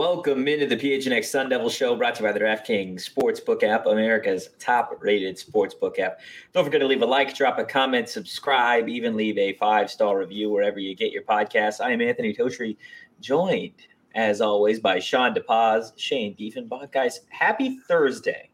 Welcome into the PHNX Sun Devil Show, brought to you by the DraftKings Sportsbook app, America's top-rated sportsbook app. Don't forget to leave a like, drop a comment, subscribe, even leave a five-star review wherever you get your podcasts. I am Anthony Totri, joined as always by Sean DePaz, Shane Diefenbach. Guys, happy Thursday.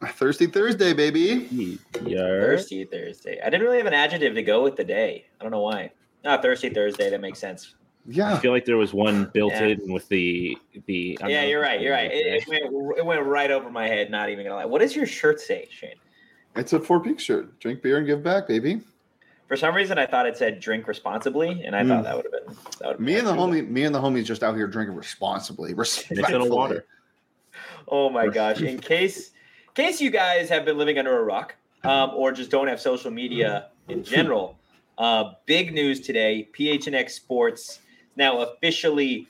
Thirsty Thursday, baby. Thirsty Thursday. I didn't really have an adjective to go with the day. I don't know why. Ah, Thirsty Thursday. That makes sense. I feel like there was one built Yeah. in with the the. I don't Yeah, you're right. You're right. It, it, went, it went right over my head. Not even gonna lie. What does your shirt say, Shane? It's a Four Peaks shirt. Drink beer and give back, baby. For some reason, I thought it said "drink responsibly," and I Mm. thought that would have been that would Me and the homie, me and the homies just out here drinking responsibly. Mix Respectfully. water. Oh my gosh! In case, in case you guys have been living under a rock, um, or just don't have social media in general, uh, big news today: PHNX Sports now officially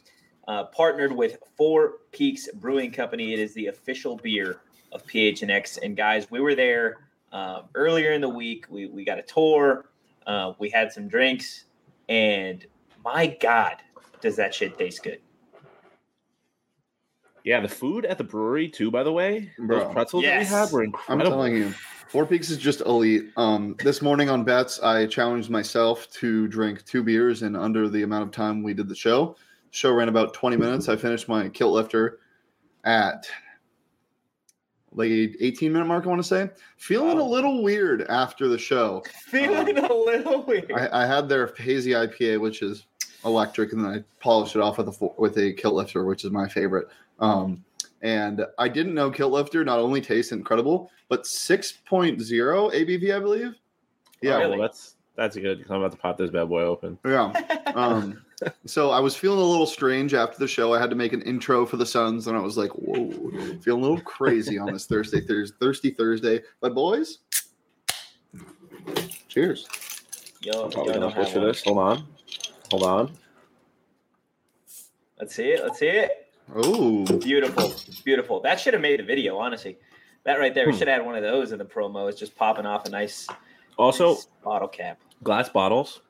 uh, partnered with Four Peaks Brewing Company. It is the official beer of PHNX. And guys, we were there um, earlier in the week. We we got a tour. Uh, we had some drinks, and my God, does that shit taste good? Yeah, the food at the brewery too. By the way, Bro. those pretzels Yes. that we had were I'm incredible. telling you, Four Peaks is just elite. Um, this morning on bets, I challenged myself to drink two beers in under the amount of time we did the show. Show ran about 20 minutes. I finished my kilt lifter at like 18 minute mark. I want to say feeling a little weird after the show. Feeling a little weird. I, I had their hazy IPA, which is electric, and then I polished it off with a with a kilt lifter, which is my favorite. Um, and I didn't know kilt lifter not only tastes incredible, but 6.0 ABV, I believe. Yeah, Oh, Really? well, that's that's good. 'cause I'm about to pop this bad boy open. yeah. Um, so I was feeling a little strange after the show. I had to make an intro for the Suns, and I was like, "Whoa, feeling a little crazy on this Thursday, Thursday, thirsty Thursday." But boys, cheers. Yo, I'm yo, probably I gonna push have for one. this. Hold on, hold on. Let's see it. Let's see it. Oh, Beautiful, beautiful. That should have made the video. Honestly, that right there. We Hmm. should have had one of those in the promo. It's just popping off a nice, Also, nice bottle cap. glass bottles.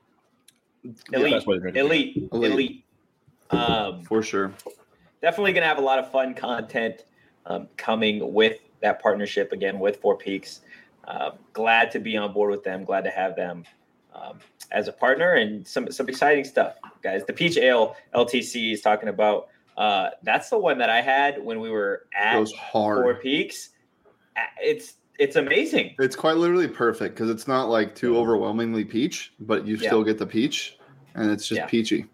Elite, best way to drink a beer. elite, Elite. elite. Um, for sure. definitely to have a lot of fun content um, coming with that partnership again with Four Peaks. Um, glad to be on board with them. Glad to have them um, as a partner and some some exciting stuff, guys. The Peach Ale LTC is talking about. Uh, that's the one that I had when we were at Goes Four. Peaks. It's it's amazing. It's quite literally perfect because it's not like too overwhelmingly peach, but you Yeah. still get the peach, and it's just Yeah. peachy.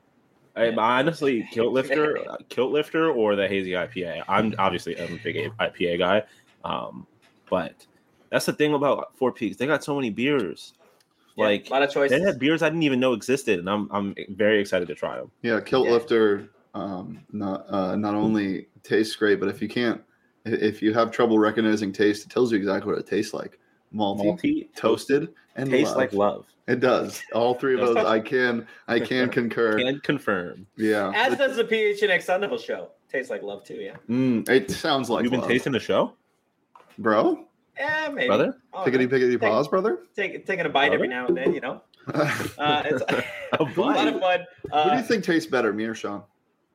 I, honestly, kilt lifter, uh, kilt lifter, or the hazy IPA. I'm obviously I'm a big IPA guy, um, but that's the thing about Four Peaks. They got so many beers. Yeah, Like a lot of they choices. had beers I didn't even know existed, and I'm I'm very excited to try them. Yeah, kilt Yeah. lifter um, not uh, not only tastes great, but if you can't, if you have trouble recognizing taste, it tells you exactly what it tastes like. Malty, Malty, toasted, and tastes love. like love. It does. All three of those, I can, I can concur. Can confirm. Yeah, As does the PHNX Thunderbolt show. Tastes like love too. Yeah. Mm, it sounds like You've been love. tasting the show, bro. Yeah, maybe. brother. Oh, Pickety pickety Take- paws, brother. Take, taking a bite every now and then, you know. Uh, it's A a lot of fun. What do Uh, you think tastes better, me or Sean?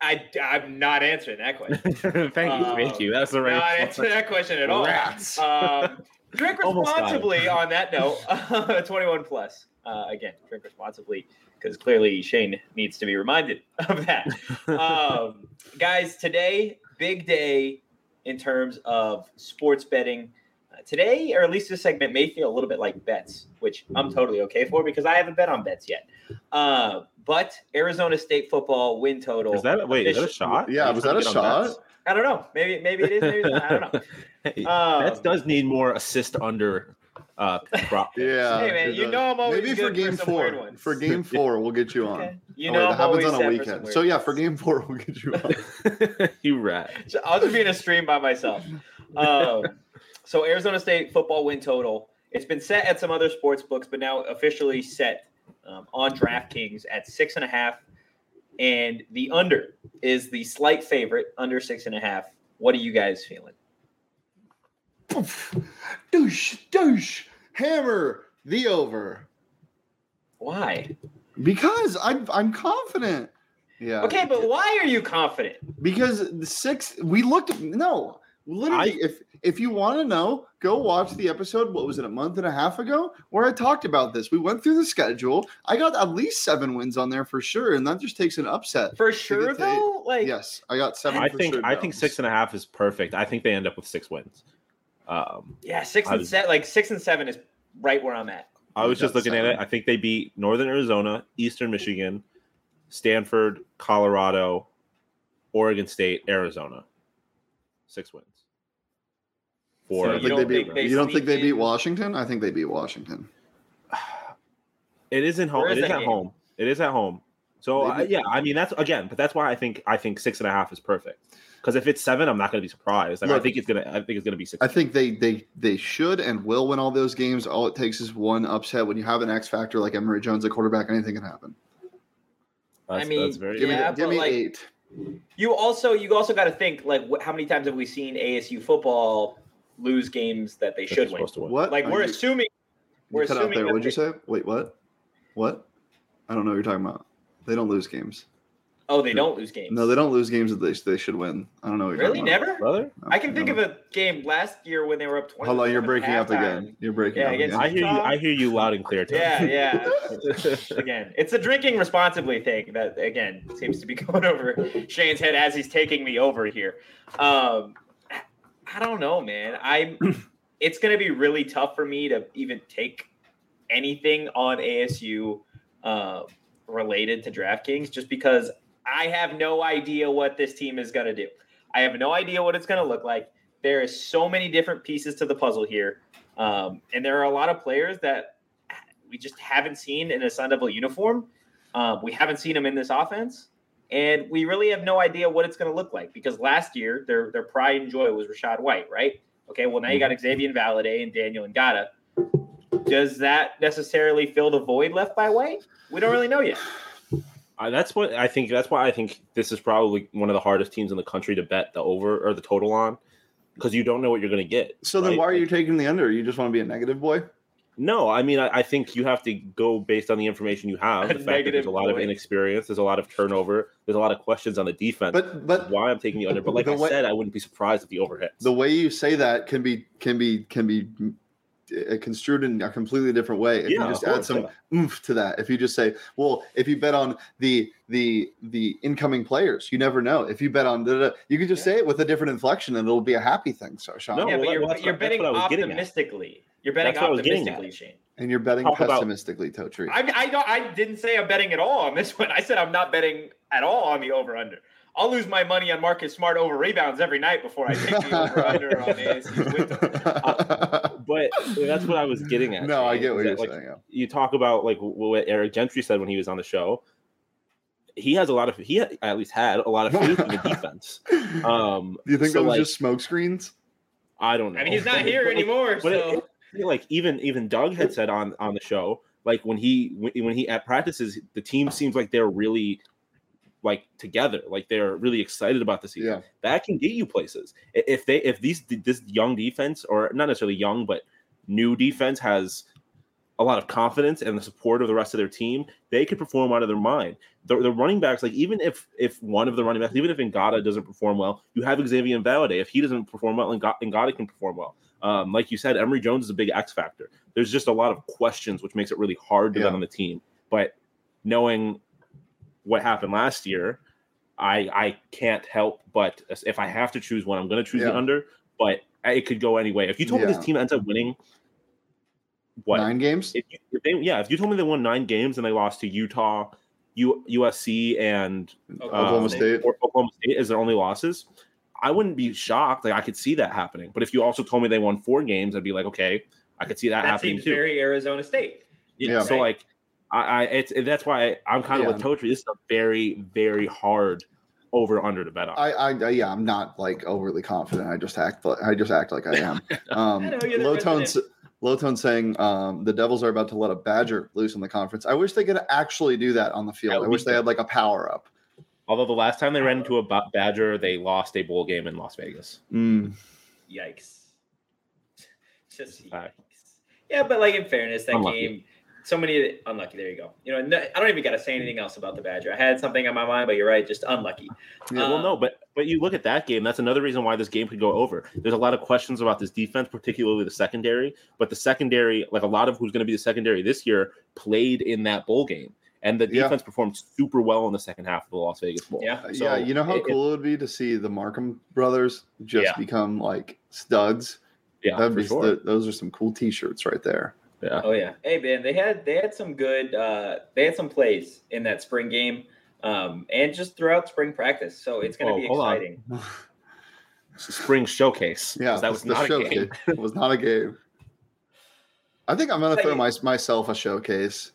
I, I'm not answering that question. thank you, Uh, thank you. That's the right Not answering that question at all. Rats. Um, drink Almost got it. responsibly on that note. 21 plus. Uh, again, drink responsibly because clearly Shane needs to be reminded of that. um, guys, today, big day in terms of sports betting. Today, or at least this segment, may feel a little bit like bets, which I'm totally okay for because I haven't bet on bets yet. Uh, but Arizona State football win total. Is that wait? Is that a shot? Yeah, was that a shot? bets? I don't know. Maybe maybe it is. Maybe it's not. I don't know. Hey, Um, Bets does need more assist under uh prop. Yeah. Hey, man, you does. know I'm always maybe good for game some four. ones. For game four, we'll get you on. Okay. You Oh, know wait, that happens on a set for some weekend. weird So yeah, for game four, we'll get you on. you rat. So I'll just be in a stream by myself. Um, so Arizona State football win total. It's been set at some other sports books, but now officially set um, on DraftKings at six and a half. And the under is the slight favorite, under six and a half. What are you guys feeling? Poof. douche, douche, hammer the over. Why? Because I'm I'm confident. Yeah. Okay, but why are you confident? Because the six we looked no literally I- if if you want to know, go watch the episode. What was it, a month and a half ago, where I talked about this. We went through the schedule. I got at least seven wins on there for sure, and that just takes an upset. For sure, get to- though, like Yes, I got seven. I for think sure I think six and a half is perfect. I think they end up with six wins. Um, yeah, six and was- seven, like six and seven is right where I'm at. I was just got looking at it. I think they beat Northern Arizona, Eastern Michigan, Stanford, Colorado, Oregon State, Arizona. Six wins. So For you you don't, don't think they beat, they you don't think they beat in- Washington? I think they beat Washington. it is in home. Where It is is at game? home. It is at home. So They uh, yeah, I mean that's again, but that's why I think I think six and a half is perfect. Because if it's seven, I'm not going to be surprised. Like, I think it's gonna. I think it's gonna be six. I think they they they should and will win all those games. All it takes is one upset. When you have an X factor like Emory Jones a quarterback, anything can happen. That's, I mean, that's very. Give Yeah, me, give but, me like, eight. You also you also got to think like wh- how many times have we seen ASU football lose games that they that should win? to win. What? Like Are we're you- assuming we're cut out assuming there. What'd you say? Wait, what? What? I don't know what you're talking about. They don't lose games. oh they don't lose games. No, they don't lose games that they, they should win. I don't know what you're really never. brother. No, I can think no. of a game last year when they were up twenty. Hold on, you're breaking up again. You're breaking Yeah, up against- again. I hear you. I hear you loud and clear. Tony. Yeah, yeah. again, it's a drinking responsibly thing that again seems to be going over Shane's head as he's taking me over here. Um, I don't know, man. I'm. It's going to be really tough for me to even take anything on ASU uh, related to DraftKings, just because I have no idea what this team is going to do. I have no idea what it's going to look like. There is so many different pieces to the puzzle here, um, and there are a lot of players that we just haven't seen in a Sun Devil uniform. Um, we haven't seen them in this offense, and we really have no idea what it's going to look like because last year their their pride and joy was Rachaad White, right? Okay, well now you got mm-hmm. Xazavian Valladay and Daniel Ngata. Does that necessarily fill the void left by White? We don't really know yet. I, that's what I think. That's why I think this is probably one of the hardest teams in the country to bet the over or the total on, because you don't know what you're going to get. So then, why are you taking the under? You just want to be a negative boy? No, I mean I, I think you have to go based on the information you have. The fact that there's a lot of inexperience, there's a lot of turnover, there's a lot of questions on the defense. But but why I'm taking the under. But like The I way- said, I wouldn't be surprised if the over hits. the way you say that can be can be can be Uh, construed in a completely different way. If yeah, you just add course, some yeah. oomph to that. If you just say, well, if you bet on the the the incoming players, you never know. If you bet on, da, da, da, you can just Yeah. say it with a different inflection, and it'll be a happy thing. So, Sean, No, yeah, but you're, that's you're what- betting I was getting at. optimistically. You're betting That's I was getting optimistically, Shane. and you're betting Talk about- pessimistically, Totri. I, I don't. I didn't say I'm betting at all on this one. I said I'm not betting at all on the over under. I'll lose my money on Marcus Smart over rebounds every night before I take the over under on ASU's win total. But that's what I was getting at. no, I get what that, you're like, saying. yeah. You talk about like what Eric Gentry said when he was on the show. He has a lot of he at least had a lot of faith in the defense. Um, Do you think so, that was like, just smoke screens? I don't know. I mean, he's not here but, anymore, But so it- like even even Doug had said on on the show, like when he when, when he at practices, the team seems like they're really like together, like they're really excited about the season. Yeah. That can get you places. If they if these this young defense or not necessarily young but new defense has a lot of confidence and the support of the rest of their team, they could perform out of their mind. The, the running backs, like even if if one of the running backs, even if Ngata doesn't perform well, you have Xazavian and Valladay. If he doesn't perform well, Ngata, Ngata can perform well. Um, like you said, Emory Jones is a big X factor. There's just a lot of questions, which makes it really hard to Yeah. bet on the team. But knowing what happened last year, I I can't help but if I have to choose one, I'm going to choose Yeah. the under. But it could go any way. If you told me this team ends up winning, what? Nine games. If, you, if they, yeah, if you told me they won nine games and they lost to Utah, U, USC, and Oklahoma um, State. or Oklahoma State as their only losses, I wouldn't be shocked. Like I could see that happening. But if you also told me they won four games, I'd be like, okay, I could see that, That happening seems too. very Arizona State. Yeah. Yeah. So Right. like, I, I it's that's why I'm kind of Yeah. with Totri. This is a very very hard over under to bet on. I, I, I, yeah, I'm not like overly confident. I just act, like, I just act like I am. Um, I know, you're the low tone, resident. low tone saying um, the Devils are about to let a Badger loose in the conference. I wish they could actually do that on the field. I wish they had like a power up. Although the last time they ran into a Badger, they lost a bowl game in Las Vegas. Mm. Yikes. Just yikes. Yeah, but like in fairness, that Unlucky. game, so many unlucky. There you go. You know, no, I don't even got to say anything else about the Badger. I had something on my mind, but you're right, just unlucky. Yeah. Uh, well, no, but but you look at that game. That's another reason why this game could go over. There's a lot of questions about this defense, particularly the secondary. But the secondary, like a lot of who's going to be the secondary this year, played in that bowl game, and the Yeah. defense performed super well in the second half of the Las Vegas Bowl. Yeah. So yeah, you know how it- it- cool it would be to see the Markham brothers just Yeah. become like studs. yeah, That'd for be sure. th- those are some cool T-shirts right there. Yeah. Oh yeah. Hey man, they had they had some good uh they had some plays in that spring game. Um, and just throughout spring practice. So it's gonna Oh, be hold on. exciting. Spring showcase. Yeah, that was the not a showcase. game. it was not a game. I think I'm gonna throw my, myself a showcase.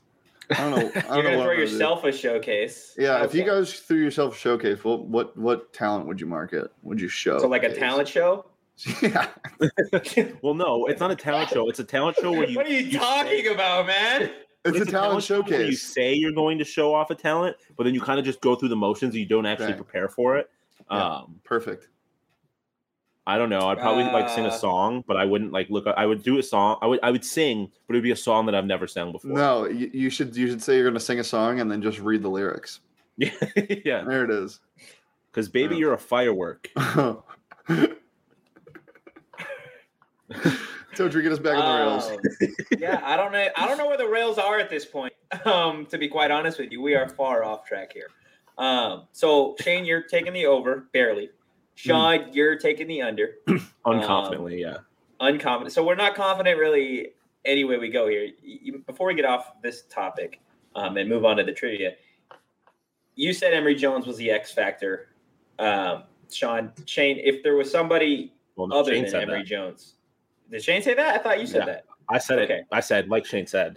I don't know. I don't You're know gonna throw I'm gonna do. yourself a showcase. Yeah, if you guys threw yourself a showcase, what what what talent would you market? Would you show? so like a talent show. Yeah, Well, no, it's not a talent show. It's a talent show where you. what are you say- talking about, man? it's, a talent, show you say you're going to show off a talent, but then you kind of just go through the motions and you don't actually Right. prepare for it. Yeah. Um, Perfect. I don't know. I'd probably like sing a Uh, song, but I wouldn't like look. I would do a song. I would I would sing, but it would be a song that I've never sang before. No, you, you should you should say you're gonna sing a song and then just read the lyrics. yeah, There it is. because baby, Yeah. you're a firework. Totri, get us back on the rails. Um, yeah, I don't know. I don't know where the rails are at this point. Um, to be quite honest with you, we are far off track here. Um, so Shane, you're taking the over barely. Sean, you're taking the under. Unconfidently, yeah. Unconfident. So we're not confident really any way we go here. You- Before we get off this topic um, and move on to the trivia, you said Emory Jones was the X factor. Um, Sean, Shane, if there was somebody Well, other Shane than said Emory that. Jones, did Shane say that? I thought you said Yeah. that. I said Okay. it. I said like Shane said.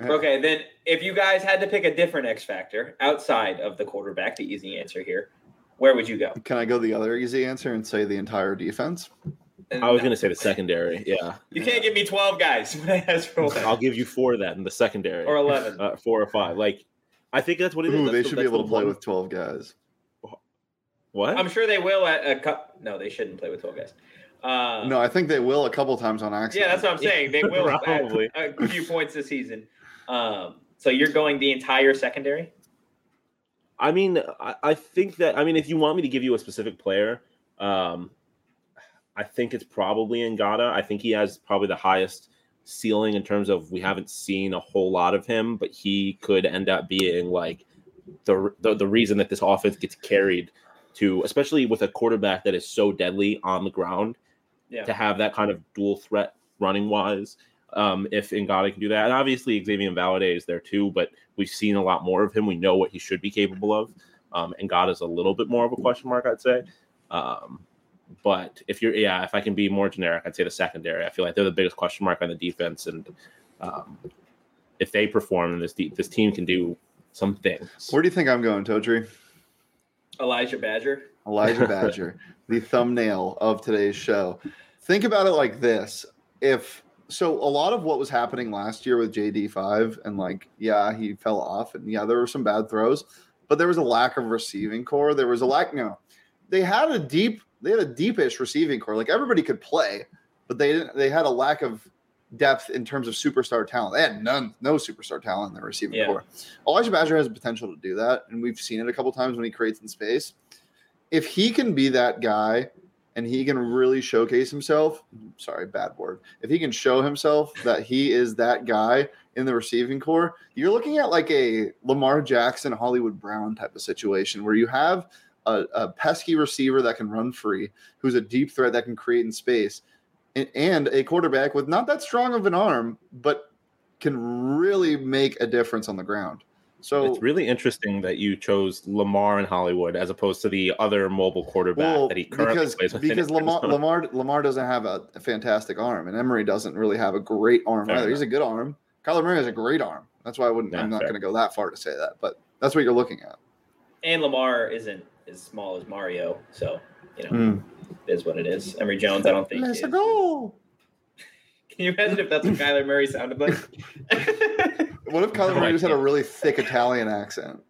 Okay, then if you guys had to pick a different X factor outside of the quarterback, the easy answer here, where would you go? Can I go the other easy answer and say the entire defense? I was going to say the secondary. Yeah, You can't give me twelve guys when I ask for I'll give you four then. The secondary or eleven. uh, four or five. Like, I think that's what it is. Ooh, That's they the- should be able to play one- with 12 guys. what? I'm sure they will at a cup. No, they shouldn't play with twelve guys. Uh, No, I think they will a couple times on accident. yeah, that's what I'm saying. They will Probably. a few points this season. Um, so you're going the entire secondary. I mean, I, I think that I mean, if you want me to give you a specific player, um, I think it's probably Ngata. I think he has probably the highest ceiling in terms of we haven't seen a whole lot of him, but he could end up being like the the, the reason that this offense gets carried to, especially with a quarterback that is so deadly on the ground, Yeah. to have that kind of dual threat running wise. Um, if Ngata can do that, and obviously Xazavian Valladay is there too, but we've seen a lot more of him. We know what he should be capable of. Um, is a little bit more of a question mark, I'd say. Um, but if you're, yeah, if I can be more generic, I'd say the secondary. I feel like they're the biggest question mark on the defense, and um, if they perform, then this de- this team can do some things. Where do you think I'm going, Totri? Elijah Badger. Elijah Badger, the thumbnail of today's show. Think about it like this. If so, a lot of what was happening last year with JD5, and like, yeah, he fell off, and yeah, there were some bad throws, but there was a lack of receiving core. There was a lack, no, they had a deep, they had a deepish receiving core. Like everybody could play, but they didn't, they had a lack of depth in terms of superstar talent. They had none, no superstar talent in their receiving Yeah. core. Elijah Badger has the potential to do that, and we've seen it a couple times when he creates in space. If he can be that guy and he can really showcase himself, sorry, bad word. If he can show himself that he is that guy in the receiving core, you're looking at like a Lamar Jackson, Hollywood Brown type of situation where you have a, a pesky receiver that can run free, who's a deep threat that can create in space. A- and a quarterback with not that strong of an arm, but can really make a difference on the ground. So It's really interesting that you chose Lamar in Hollywood as opposed to the other mobile quarterback well, that he currently because plays with. because Lamar, Lamar Lamar doesn't have a, a fantastic arm, and Emory doesn't really have a great arm Fair either. He's a good arm. Kyler Murray has a great arm. That's why I wouldn't. Yeah, I'm not going to go that far to say that, but that's what you're looking at. And Lamar isn't as small as Mario, so you know, Hmm. It is what it is. Emory Jones, I don't think. Let's is- go. Can you imagine if that's what Kyler Murray sounded like? What if Kyler No, Murray just had a really thick Italian accent?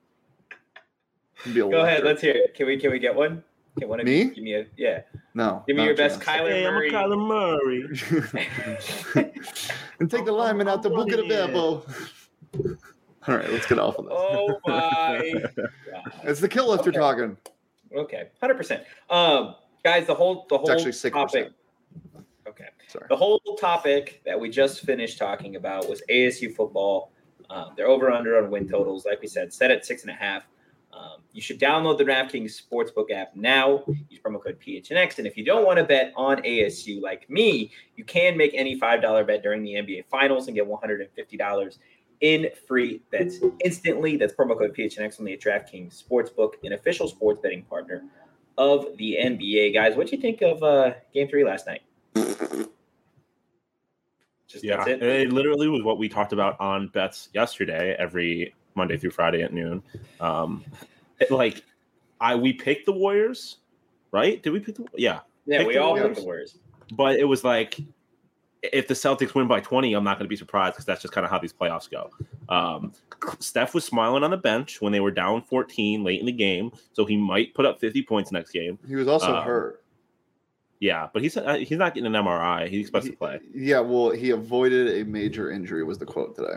Be Go ahead, let's hear it. Can we can we get one? Can one of Me? you give me a yeah? No. Give me your best chance. Kyler Hey, I'm a Murray. Kyler Murray. and take the lineman out the book of the Yeah. Bebo. All right, let's get off of this. oh my god. It's the kilt lifter Okay. talking. Okay, hundred percent. Um, guys, the whole the whole topic. Okay, Sorry. the whole topic that we just finished talking about was ASU football. Um, they're over under on win totals, like we said, set at six and a half. Um, you should download the DraftKings Sportsbook app now. Use promo code PHNX. And if you don't want to bet on ASU like me, you can make any $5 bet during the NBA Finals and get $150 in free bets instantly. That's promo code PHNX only at DraftKings Sportsbook, an official sports betting partner of the NBA. Guys, what do you think of uh, Game Three last night? Just Yeah, it. it. literally was what we talked about on bets yesterday, every Monday through Friday at noon. Um, like, I we picked the Warriors, right? Did we pick the? Yeah, Yeah, we the all Warriors. picked the Warriors. but it was like if the Celtics win by 20, I'm not going to be surprised because that's just kind of how these playoffs go. Um, Steph was smiling on the bench when they were down 14 late in the game, so he might put up 50 points next game. He was also Um, hurt. Yeah, but he's uh, he's not getting an MRI. He expects He- to play. Yeah, well, he avoided a major injury was the quote today.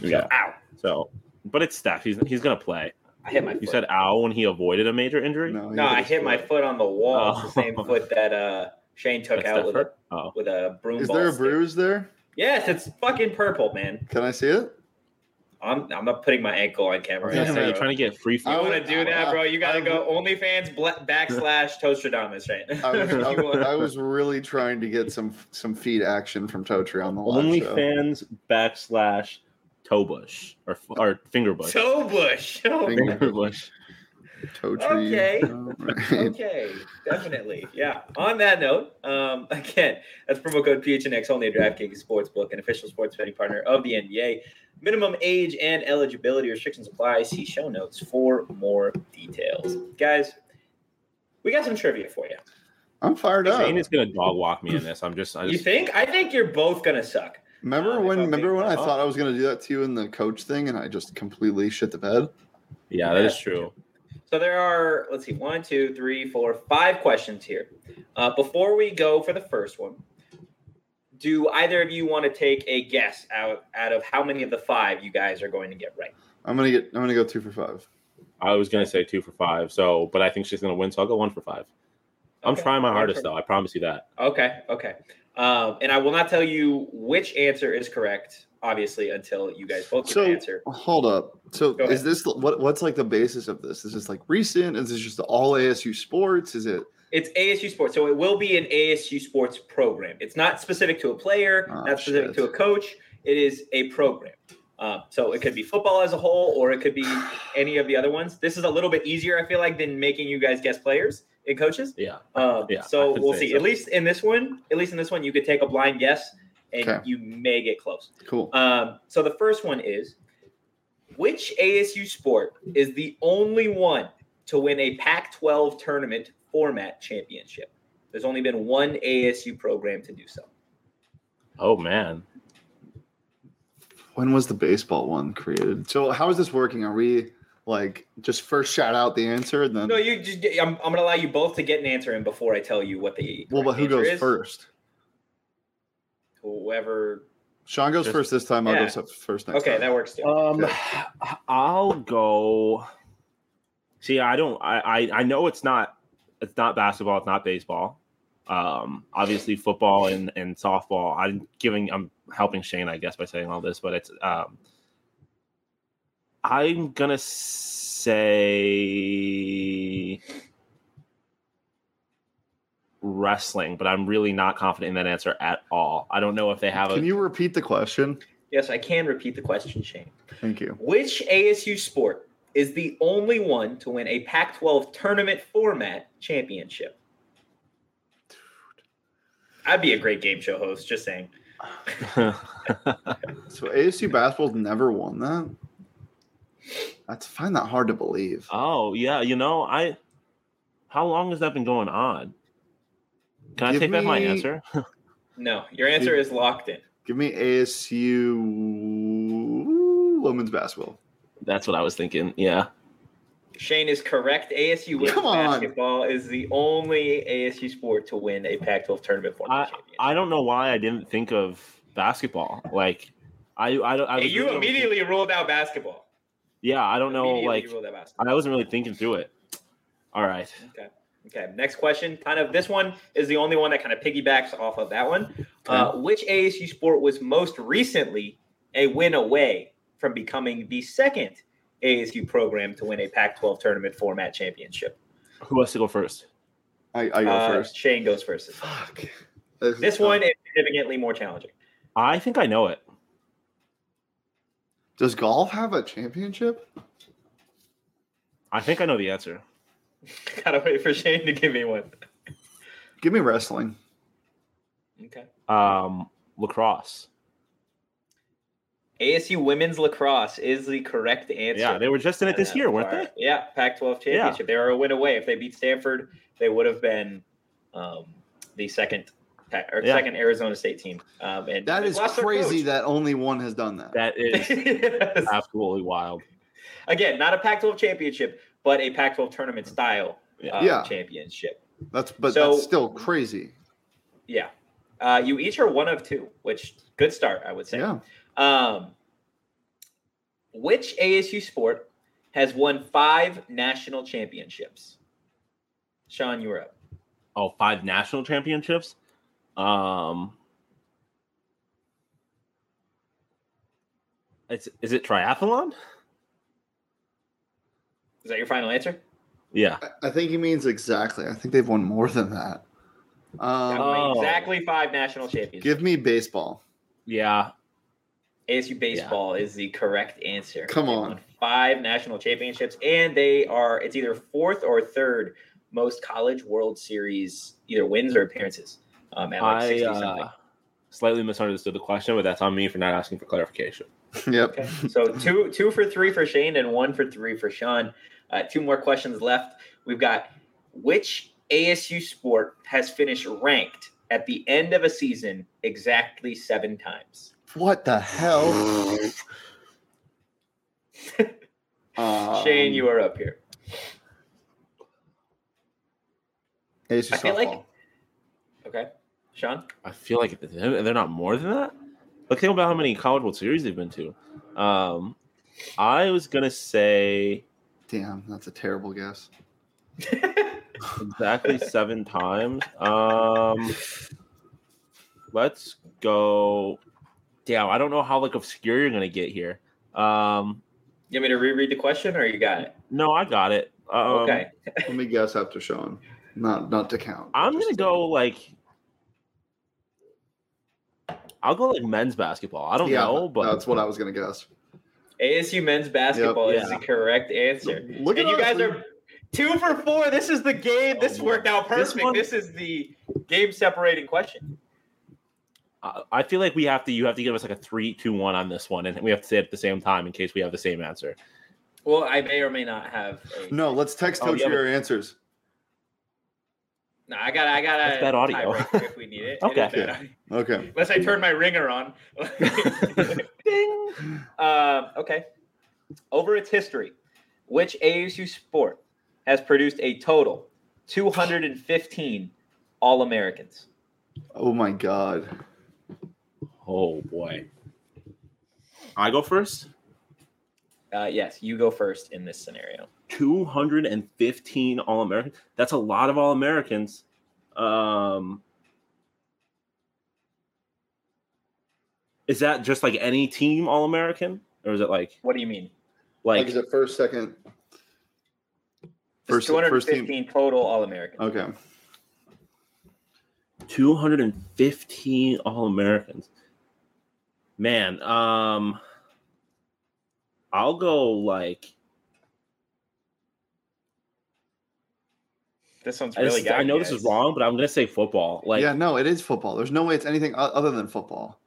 Yeah, Ow! so but it's Steph. He's he's going to play. I hit my. You foot. said ow when he avoided a major injury. No, he no. I his hit my foot. foot on the wall. It's the Oh. same foot that uh, Shane took That's out with a. Oh, with a broom. Is ball there a stick. bruise there? Yes, it's fucking purple, man. Can I see it? I'm I'm not putting my ankle on camera. Yeah, yeah, right you're trying to get free. You want to do that, bro? You gotta I go OnlyFans bla- backslash Toastradamus, right? I was, I, I was really trying to get some some feed action from Totri on the live show. OnlyFans backslash toe bush or or finger bush. toe bush. Oh, Finger Finger bush. Totri. Okay. All right. okay, definitely. Yeah. On that note, um, again, that's promo code PHNX only at DraftKings Sportsbook, an official sports betting partner of the NBA. Minimum age and eligibility restrictions apply. See show notes for more details. Guys, we got some trivia for you. I'm fired up. Shane is gonna dog walk me in this. I'm just. I You think? I think you're both gonna suck. Remember Um, when? I'm Remember when I honest. thought I was going to do that to you in the coach thing, and I just completely shit the bed. yeah, that is true. So there are, let's see, one, two, three, four, five questions here. Uh, before we go for the first one, do either of you want to take a guess out out of how many of the five you guys are going to get right? I'm gonna get. I'm gonna go two for five. I was gonna say two for five. So, but I think she's gonna win. So I'll go one for five. I'm Okay, trying my hardest though. I promise you that. Okay, okay. Um, and I will not tell you which answer is correct, obviously, until you guys both give So an answer. hold up. So is this what? What's like the basis of this? Is this like recent? Is this just all ASU sports? Is it? It's ASU sports, so it will be an ASU sports program. It's not specific to a player, Oh, not specific shit. to a coach. It is a program. Um, so it could be football as a whole, or it could be any of the other ones. This is a little bit easier, I feel like, than making you guys guess players and coaches. Yeah. Um, Yeah, so we'll see. so. At least in this one, at least in this one, you could take a blind guess, and Okay. you may get close. Cool. Um, so the first one is which ASU sport is the only one to win a Pac 12 tournament format championship? There's only been one ASU program to do so. Oh man. When was the baseball one created? So how is this working? Are we like just first shout out the answer and then? No, you just, I'm, I'm going to allow you both to get an answer in before I tell you what the well, but who goes is. first? Whoever. Sean goes Just- first this time. I'll Yeah. go first next Okay, time. that works too. Um, Okay. I'll go. See, I don't. I, I I know it's not. It's not basketball. It's not baseball. Um, obviously football and and softball. I'm giving. I'm helping Shane, I guess, by saying all this, but it's. Um, I'm gonna say. Wrestling, but I'm really not confident in that answer at all. I don't know if they have a. Can you repeat the question? Yes, I can repeat the question, Shane. Thank you. Which ASU sport is the only one to win a Pac 12 tournament format championship? Dude. I'd be a great game show host, just saying. So ASU basketball's never won that. That's I find that hard to believe. oh yeah, you know I. How long has that been going on? Can I Give take back my answer? No, your answer is locked in. Give me ASU women's basketball. That's what I was thinking. Yeah. Shane is correct. ASU women's Come on. basketball is the only ASU sport to win a Pac 12 tournament format championship. I don't know why I didn't think of basketball. Like, I I, don't- I Hey, you really- immediately ruled out basketball. Yeah, I don't know. Like, ruled out basketball. I wasn't really thinking through it. All right. Okay. Okay. Next question. Kind of this one is the only one that kind of piggybacks off of that one. Uh, which ASU sport was most recently a win away from becoming the second ASU program to win a Pac 12 tournament format championship? Who wants to go first? I, I go Uh, first. Shane goes first. Fuck. This one is significantly more challenging. I think I know it. Does golf have a championship? I think I know the answer. Gotta wait for Shane to give me one. Give me wrestling. Okay. Um, lacrosse. ASU women's lacrosse is the correct answer. Yeah, they were just in it this Uh, year, weren't for- they? Yeah, Pac-12 championship. They were a win away. If they beat Stanford, they would have been um, the second Pa- or Yeah. second Arizona State team. Um, and That they is lost their crazy that only one has done that. That is Yes. absolutely wild. Again, not a Pac-12 championship, but a Pac-12 tournament style uh, Yeah. championship. That's but So- that's still crazy. Yeah. Uh, you each are one of two, which good start, I would say. Yeah. Um, which ASU sport has won five national championships? Sean, you were up. Oh, five national championships. Um, it's is it triathlon? Is that your final answer? Yeah. I, I think he means exactly. I think they've won more than that. Um, Oh. Exactly five national championships. give me baseball. Yeah. ASU baseball is the correct answer. Come on. Five national championships, and they are it's either fourth or third most college World Series either wins or appearances. Um, at like I 60 something. uh, slightly misunderstood the question, but that's on me for not asking for clarification. yep. Okay. So two two for three for Shane and one for three for Sean. Uh, two more questions left. We've got which ASU sport has finished ranked at the end of a season exactly seven times? What the hell? um, Shane, you are up here. ASU I feel like- Okay. Sean? I feel like they're they're not more than that. Look, think about how many college World Series they've been to. Um, I was gonna say Damn, that's a terrible guess. exactly seven times. Um, let's go. Damn, I don't know how like obscure you're gonna get here. Um, You want me to reread the question or you got it? no, I got it. Um, Okay. Let me guess after Sean. Not not to count. I'm gonna Just- go like. I'll go like men's basketball. I don't yeah, know, but that's what I was gonna guess. ASU men's basketball Yep. is the correct answer. Look and at you guys we- are two for four. This is the game. This Oh, worked out This perfect. one- This is the game separating question. I- I feel like we have to. You have to give us like a three, two, one on this one, and we have to say it at the same time in case we have the same answer. Well, I may or may not have. A, No, let's text Oh, coach yeah, your ansors. No, I got. I got That's a bad audio. if we need it. It is Okay. bad audio. Okay. Unless I turn my ringer on. Ding. Um, okay. Over its history, which ASU sport has produced a total 215 All Americans? Oh my god. Oh boy. I go first. Uh, yes, you go first in this scenario. 215 All Americans. That's a lot of All Americans. Um, is that just like any team All American, or is it like What do you mean? Like, like is it first, second? There's First, first 215 team. total All American. Okay. 215 All Americans. Man, um, I'll go like This one's I, really just- I know this is wrong, but I'm gonna say football. Like, yeah, no, it is football. There's no way it's anything other than football.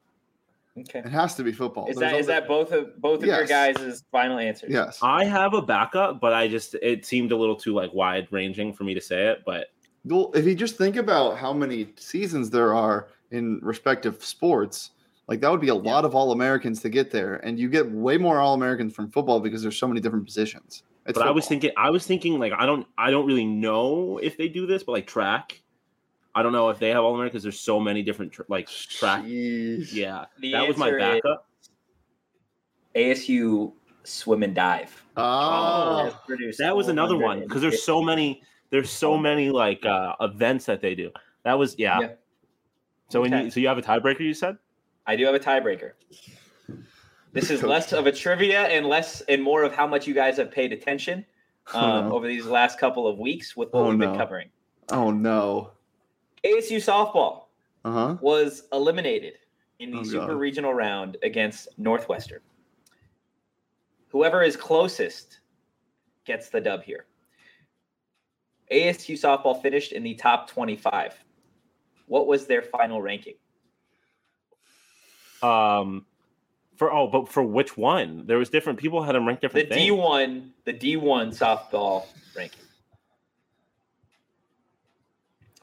Okay. It has to be football. Is There's that is other- that both of both of your Yes. guys' final answers? Yes. I have a backup, but I just it seemed a little too like wide ranging for me to say it. But Well, if you just think about how many seasons there are in respective sports, like that would be a lot of All Americans to get there, and you get way more All Americans from football because there's so many different positions. It's but I was thinking, I was thinking like I don't, I don't really know if they do this, but like track, I don't know if they have all because There's so many different tr- like track. Jeez. Yeah, The that was my backup. ASU swim and dive. Oh, Has That was another one because there's so many, there's so many like uh events that they do. That was yeah. Yeah. So when Okay. you, so you have a tiebreaker, you said. I do have a tiebreaker. This is less of a trivia and less and more of how much you guys have paid attention Oh, um, no. over these last couple of weeks with what Oh, we've no. been covering. oh no. ASU softball Uh huh. was eliminated in the Oh, super God. regional round against Northwestern. Whoever is closest gets the dub here. ASU softball finished in the top 25. What was their final ranking? Um, for oh, but for which one? There was different people had them ranked The different things. D1, the D1 softball ranking.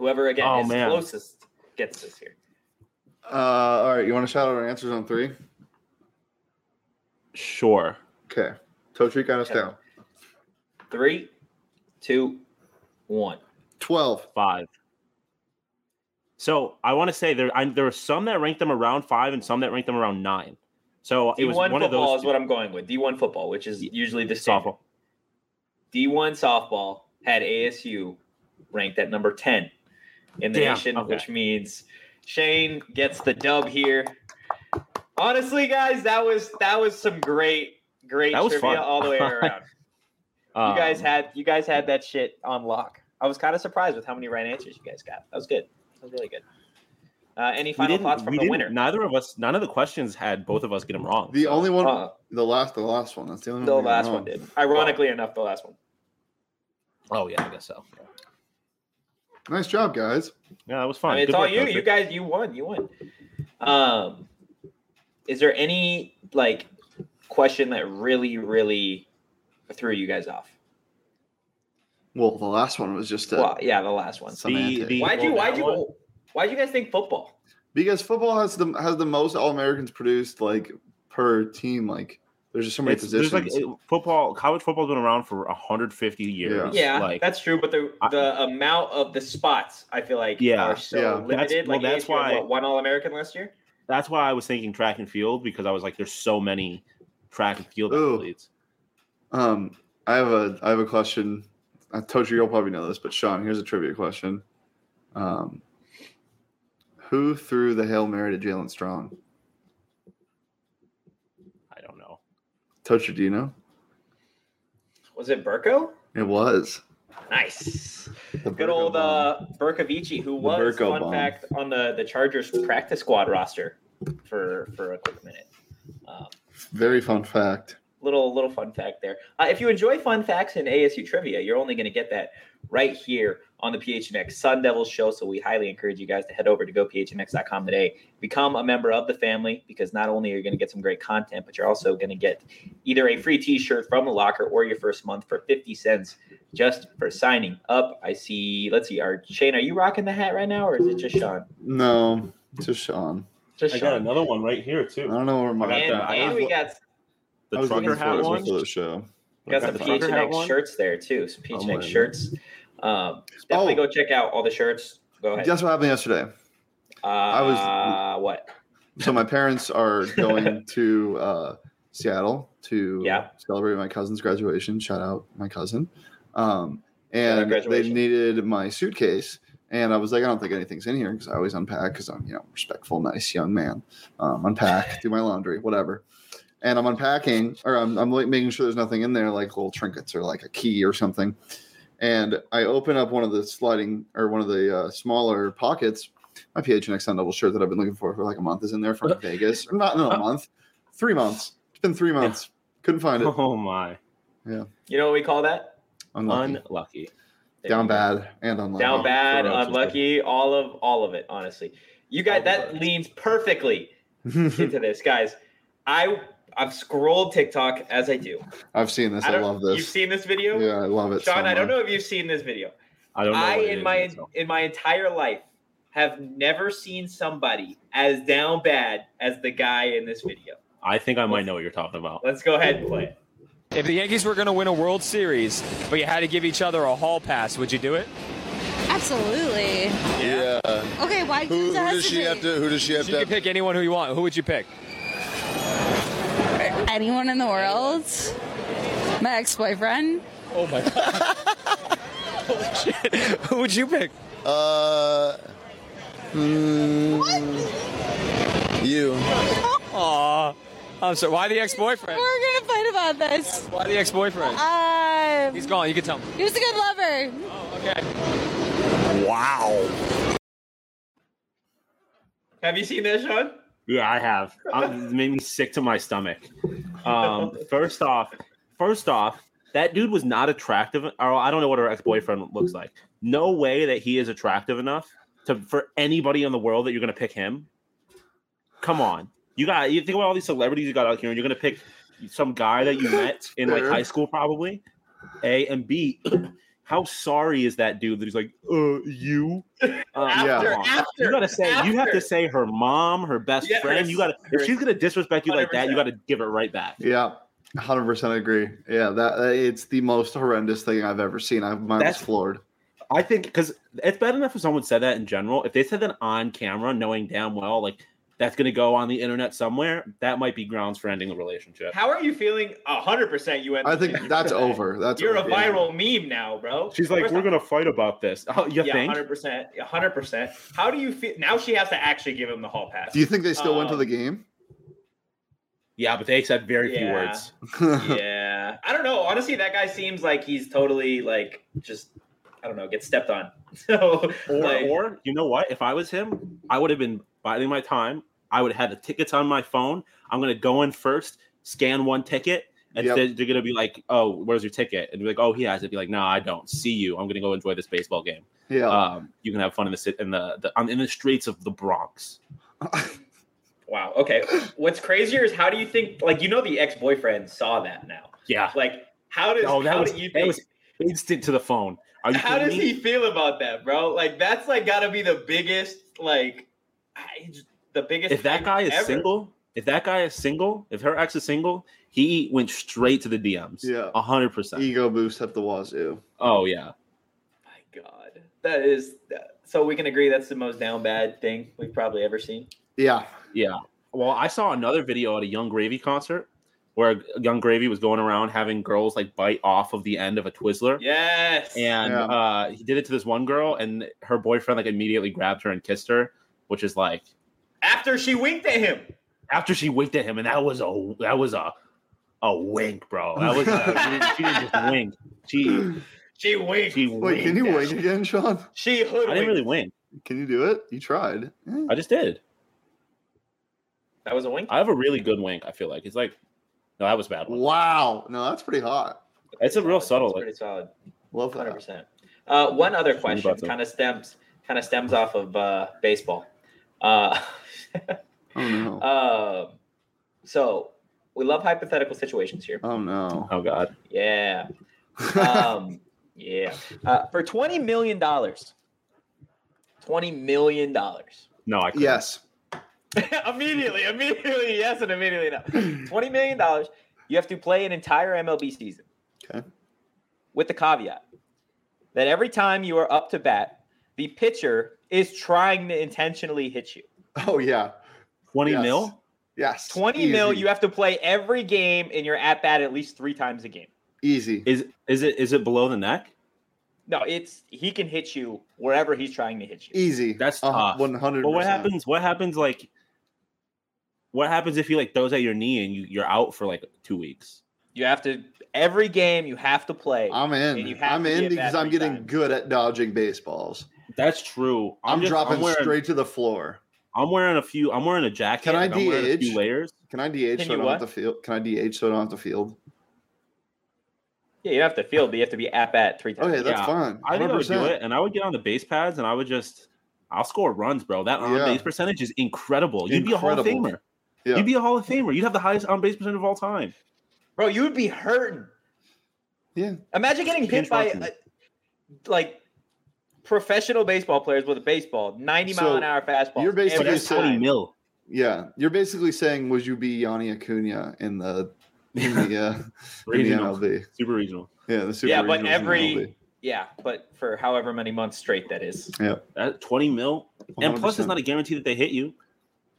Whoever again Oh, is man. closest gets this here. Uh, all right. You want to shout out our answers on three? Sure. Okay. Totri got us Okay. down. Three, two, one. Twelve. five. So I want to say there I, there were some that ranked them around five and some that ranked them around nine. So it was D1 one of football those is what I'm going with. D1 football, which is usually the standard. softball. D1 softball had ASU ranked at number 10 in the Damn, nation, okay. which means Shane gets the dub here. Honestly, guys, that was that was some great, great That was trivia fun. all the way around. you guys Um, had you guys had that shit on lock. I was kind of surprised with how many right answers you guys got. That was good. That was really good. Uh, any final thoughts from the winner? Neither of us, none of the questions had both of us get them wrong. The so- only one, Uh, the last, the last one. That's the only the one. we got last one did. Ironically enough, the last one. Oh yeah, I guess so. Nice job, guys. Yeah, that was fun. I mean, it's Good all you. Coach. You guys, you won. You won. Um, is there any like question that really, really threw you guys off? Well, the last one was just a, Well, yeah, the last one. semantic. the- Why'd you? Why'd you? Why'd you guys think football? because football has the has the most All Americans produced like per team. Like there's just so many It's, there's positions. like it- football. College football's been around for 150 years. Yeah, like that's true. But the I- the amount of the spots I feel like Yeah, are so yeah. limited. That's- well, like that's ASU why- what, one All American last year. that's why I was thinking track and field because I was like, there's so many track and field Ooh. athletes. Um, I have a I have a question. I told you you'll probably know this, but Sean, here's a trivia question. Um, who threw the hail mary to Jaelen Strong? I don't know. Tocha, do you know? Was it Burko? It was Nice. the Good Burko old bomb. uh, Bercovici, who The was Burko fun bomb. fact on the the Chargers practice squad roster for for a quick minute. Um, very fun fact. little little fun fact there. Uh, if you enjoy fun facts and ASU trivia, you're only going to get that right here on the PHNX Sun Devils show. So we highly encourage you guys to head over to gophnx.com today, become a member of the family because not only are you going to get some great content, but you're also going to get either a free T-shirt from the locker or your first month for 50 cents just for signing up. I see. Let's see. Are Shane, are you rocking the hat right now, or is it just Sean? No, it's just Sean. Just I got another one right here too. I don't know where my. And, got the- and we got The trucker hat it one. for the show. got some the trucker PHNX shirts there too. Some oh I'm PHNX wearing shirts. Um, definitely Oh. go check out all the shirts. Go ahead. Guess what happened yesterday? Uh, I was- what? So my parents are going to uh, Seattle to Yeah. celebrate my cousin's graduation. Shout out my cousin. Um, and they needed my suitcase, and I was like, I don't think anything's in here because I always unpack because I'm you know respectful, nice young man. Um, unpack, do my laundry, whatever. And I'm unpacking, or I'm, I'm like making sure there's nothing in there, like little trinkets or like a key or something. And I open up one of the sliding or one of the uh, smaller pockets, My PHNX Sun Devil shirt that I've been looking for for like a month is in there from Vegas. Or not no a month, three months. It's been three months. Couldn't find it. Oh my, Yeah. You know what we call that? Unlucky. unlucky. Down bad and unlucky. Down bad, unlucky, all of all of it, honestly. You guys All that leans perfectly into this, guys. I I've scrolled TikTok as I do. I've seen this. I, don't- love You've seen this video? Yeah, I love it. so Shawn, I don't know if you've seen this video. I don't know. I what it in is my myself. in my entire life have never seen somebody as down bad as the guy in this video. I think I might know what you're talking about. Let's go ahead and play it. If the Yankees were going to win a World Series, but you had to give each other a hall pass, would you do it? Absolutely. Yeah. Okay, why Who, who does she have to? Who does she have So you to? could pick anyone who you want. Who would you pick? Anyone in the world? My ex-boyfriend. Oh my god. Holy shit. Who would you pick? Uh, mm, you. Aw. I'm sorry. Why the ex-boyfriend? We're gonna fight about this. Why the ex-boyfriend? Um, He's gone. You can tell me. he was a good lover. Okay. Wow. Have you seen this, Shawn? Yeah, I have. Um, it made me sick to my stomach. Um, first off, first off, that dude was not attractive. Or I don't know what her ex boyfriend looks like. No way that he is attractive enough to for anybody in the world that you're going to pick him. Come on, you got you think about all these celebrities you got out here, and you're going to pick some guy that you met in like high school, probably. A and B. How sorry is that dude that he's like, uh, you? Uh, After, come after, You gotta say you have to say her mom, her best Yes. friend. You gotta if she's gonna disrespect you like that, you gotta give it right back. Yeah, hundred percent agree. Yeah, that it's the most horrendous thing I've ever seen. I mine was floored. I think because it's bad enough if someone said that in general. If they said that on camera, knowing damn well like that's gonna go on the internet somewhere, that might be grounds for ending the relationship. How are you feeling? hundred percent. You went. I think that's over. That's You're a over. viral meme now, bro. She's like, First we're gonna fight about this. Oh, you yeah, think? hundred percent, hundred percent. How do you feel now? She has to actually give him the hall pass. Do you think they still went to Um, the game? Yeah, but they said very few words. yeah, I don't know. Honestly, that guy seems like he's totally like just I don't know, get stepped on. So Or, like, or you know what? If I was him, I would have been biding my time. I would have the tickets on my phone. I'm gonna go in first, scan one ticket, and Yep. they're, they're gonna be like, "Oh, where's your ticket?" And be like, "Oh, he has it." Be like, "No, I don't. See you. I'm gonna go enjoy this baseball game. yeah. Um, you can have fun in the sit in the, the I'm in the streets of the Bronx. wow. Okay, what's crazier is how do you think? Like, you know, the ex boyfriend saw that now. Yeah. Like, how does Oh, that was you that think? was instant to the phone. Are you how does me? he feel about that, bro? Like, that's like got to be the biggest like, I just- the biggest. If that guy is ever. single, if that guy is single, if her ex is single, he went straight to the DMs. Yeah. a hundred percent. Ego boost at the wazoo. Oh yeah. My God, that is. So we can agree that's the most down bad thing we've probably ever seen. Yeah. Yeah. Well, I saw another video at a Yung Gravy concert where Yung Gravy was going around having girls like bite off of the end of a Twizzler. Yes. And Yeah. uh, he did it to this one girl, and her boyfriend like immediately grabbed her and kissed her, which is like after she winked at him. after she winked at him, and that was a that was a a wink, bro. That was a, she, didn't, she didn't just wink. She She winked. she Wait, can you wink again, Shawn? She hood. I didn't really wink. Can you do it? You tried. I just did. That was a wink. I have a really good wink. I feel like it's like no, that was bad one. Wow. No, that's pretty hot. It's a real subtle. That's pretty solid. Love Hundred that. percent. Uh, one other question kind of stems kind of stems off of uh, baseball. Uh, Oh no. uh, so we love hypothetical situations here. Oh no. oh god. Yeah. Um, yeah. Uh, for twenty million dollars. Twenty million dollars. No, I couldn't. Yes. immediately, immediately, yes, and immediately no. Twenty million dollars. You have to play an entire MLB season. Okay. With the caveat that every time you are up to bat, the pitcher is trying to intentionally hit you. Oh yeah. Twenty Yes. mil. Yes. Twenty mil. You have to play every game, and you're at bat at least three times a game. Easy. Is is it is it below the neck? No, it's he can hit you wherever he's trying to hit you. Easy. That's tough. 100. But what happens? What happens? Like, what happens if he like throws at your knee and you you're out for like two weeks? You have to every game you have to play. I'm And in. you have I'm to in because I'm getting times. good at dodging baseballs. That's true. I'm, just- dropping wearing, straight to the floor. I'm wearing a few. I'm wearing a jacket. Can I and I'm a DH? few layers. Can I DH Can so I don't what? have to field? Can I DH so I don't have to field? Yeah, you don't have to field, but you have to be at bat three times. Okay, that's Yeah. fine. I think I would do it, and I would get on the base pads, and I would just. I'll score runs, bro. That on Yeah. base percentage is incredible. You'd be a Hall of Famer. Yeah. You'd be a Hall of Famer. You'd have the highest on base percentage of all time. Bro, you would be hurting. Yeah. Imagine getting hit by uh, like professional baseball players with a baseball, 90 mile an hour fastball. you're basically every That's time. mil. Yeah, you're basically saying, would you be Yanni Acuna in the in the, uh, in the Regional. MLB? Super regional. Yeah, the super Yeah, but every- Yeah, but for however many months straight that is. Yeah. That twenty mil, and plus 100%. it's not a guarantee that they hit you.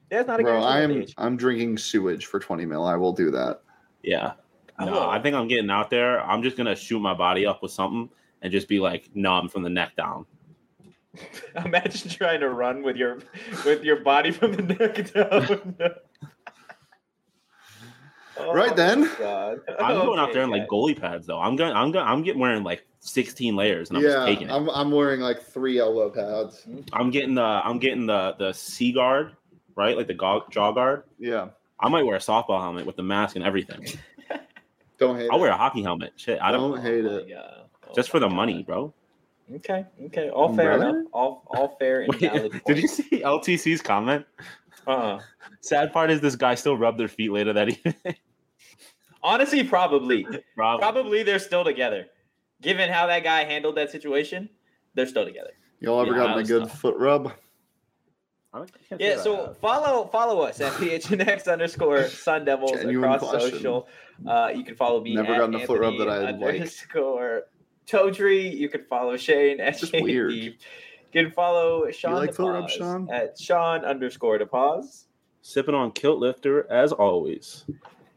That's not a Bro, I'm. I'm drinking sewage for 20 mil. I will do that. Yeah. No. I think I'm getting out there. I'm just gonna shoot my body up with something and just be like numb from the neck down. Imagine trying to run with your with your body from the neck down. Oh Right then. God. I'm going out there in like guys. goalie pads though. I'm going. I'm going. I'm getting wearing like 16 layers and I'm just taking it. I'm, I'm wearing like three elbow pads. Mm-hmm. I'm getting the. I'm getting the the C guard, right? Like the go- jaw guard. Yeah, I might wear a softball helmet with the mask and everything. don't hate I'll it. wear a hockey helmet. Shit, I don't. Don't hate Oh it. God. Oh Just for my the money, bro. Okay, okay, all fair Brother? enough. All all fair and Wait, valid. did you see LTC's comment? Uh-uh. Sad part is this guy still rubbed their feet later that evening. Honestly, probably. Probably. Probably they're still together. Given how that guy handled that situation, they're still together. Y'all ever Yeah, gotten a good tough. foot rub? I Yeah, that. so follow follow us at PHNX underscore Sun Devils across question. social. Uh, you can follow me Never at gotten a foot rub that I liked. underscore Todry. You can follow Shane at Just Shane weird. Deep. You can follow Shawn like foot rub, DePaz Shawn? at Shawn underscore DePaz. sipping on kilt lifter as always.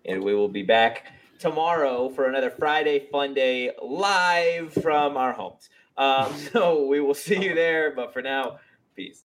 And we will be back tomorrow for another Friday Fun Day live from our homes. Um, so we will see you there. But for now, peace.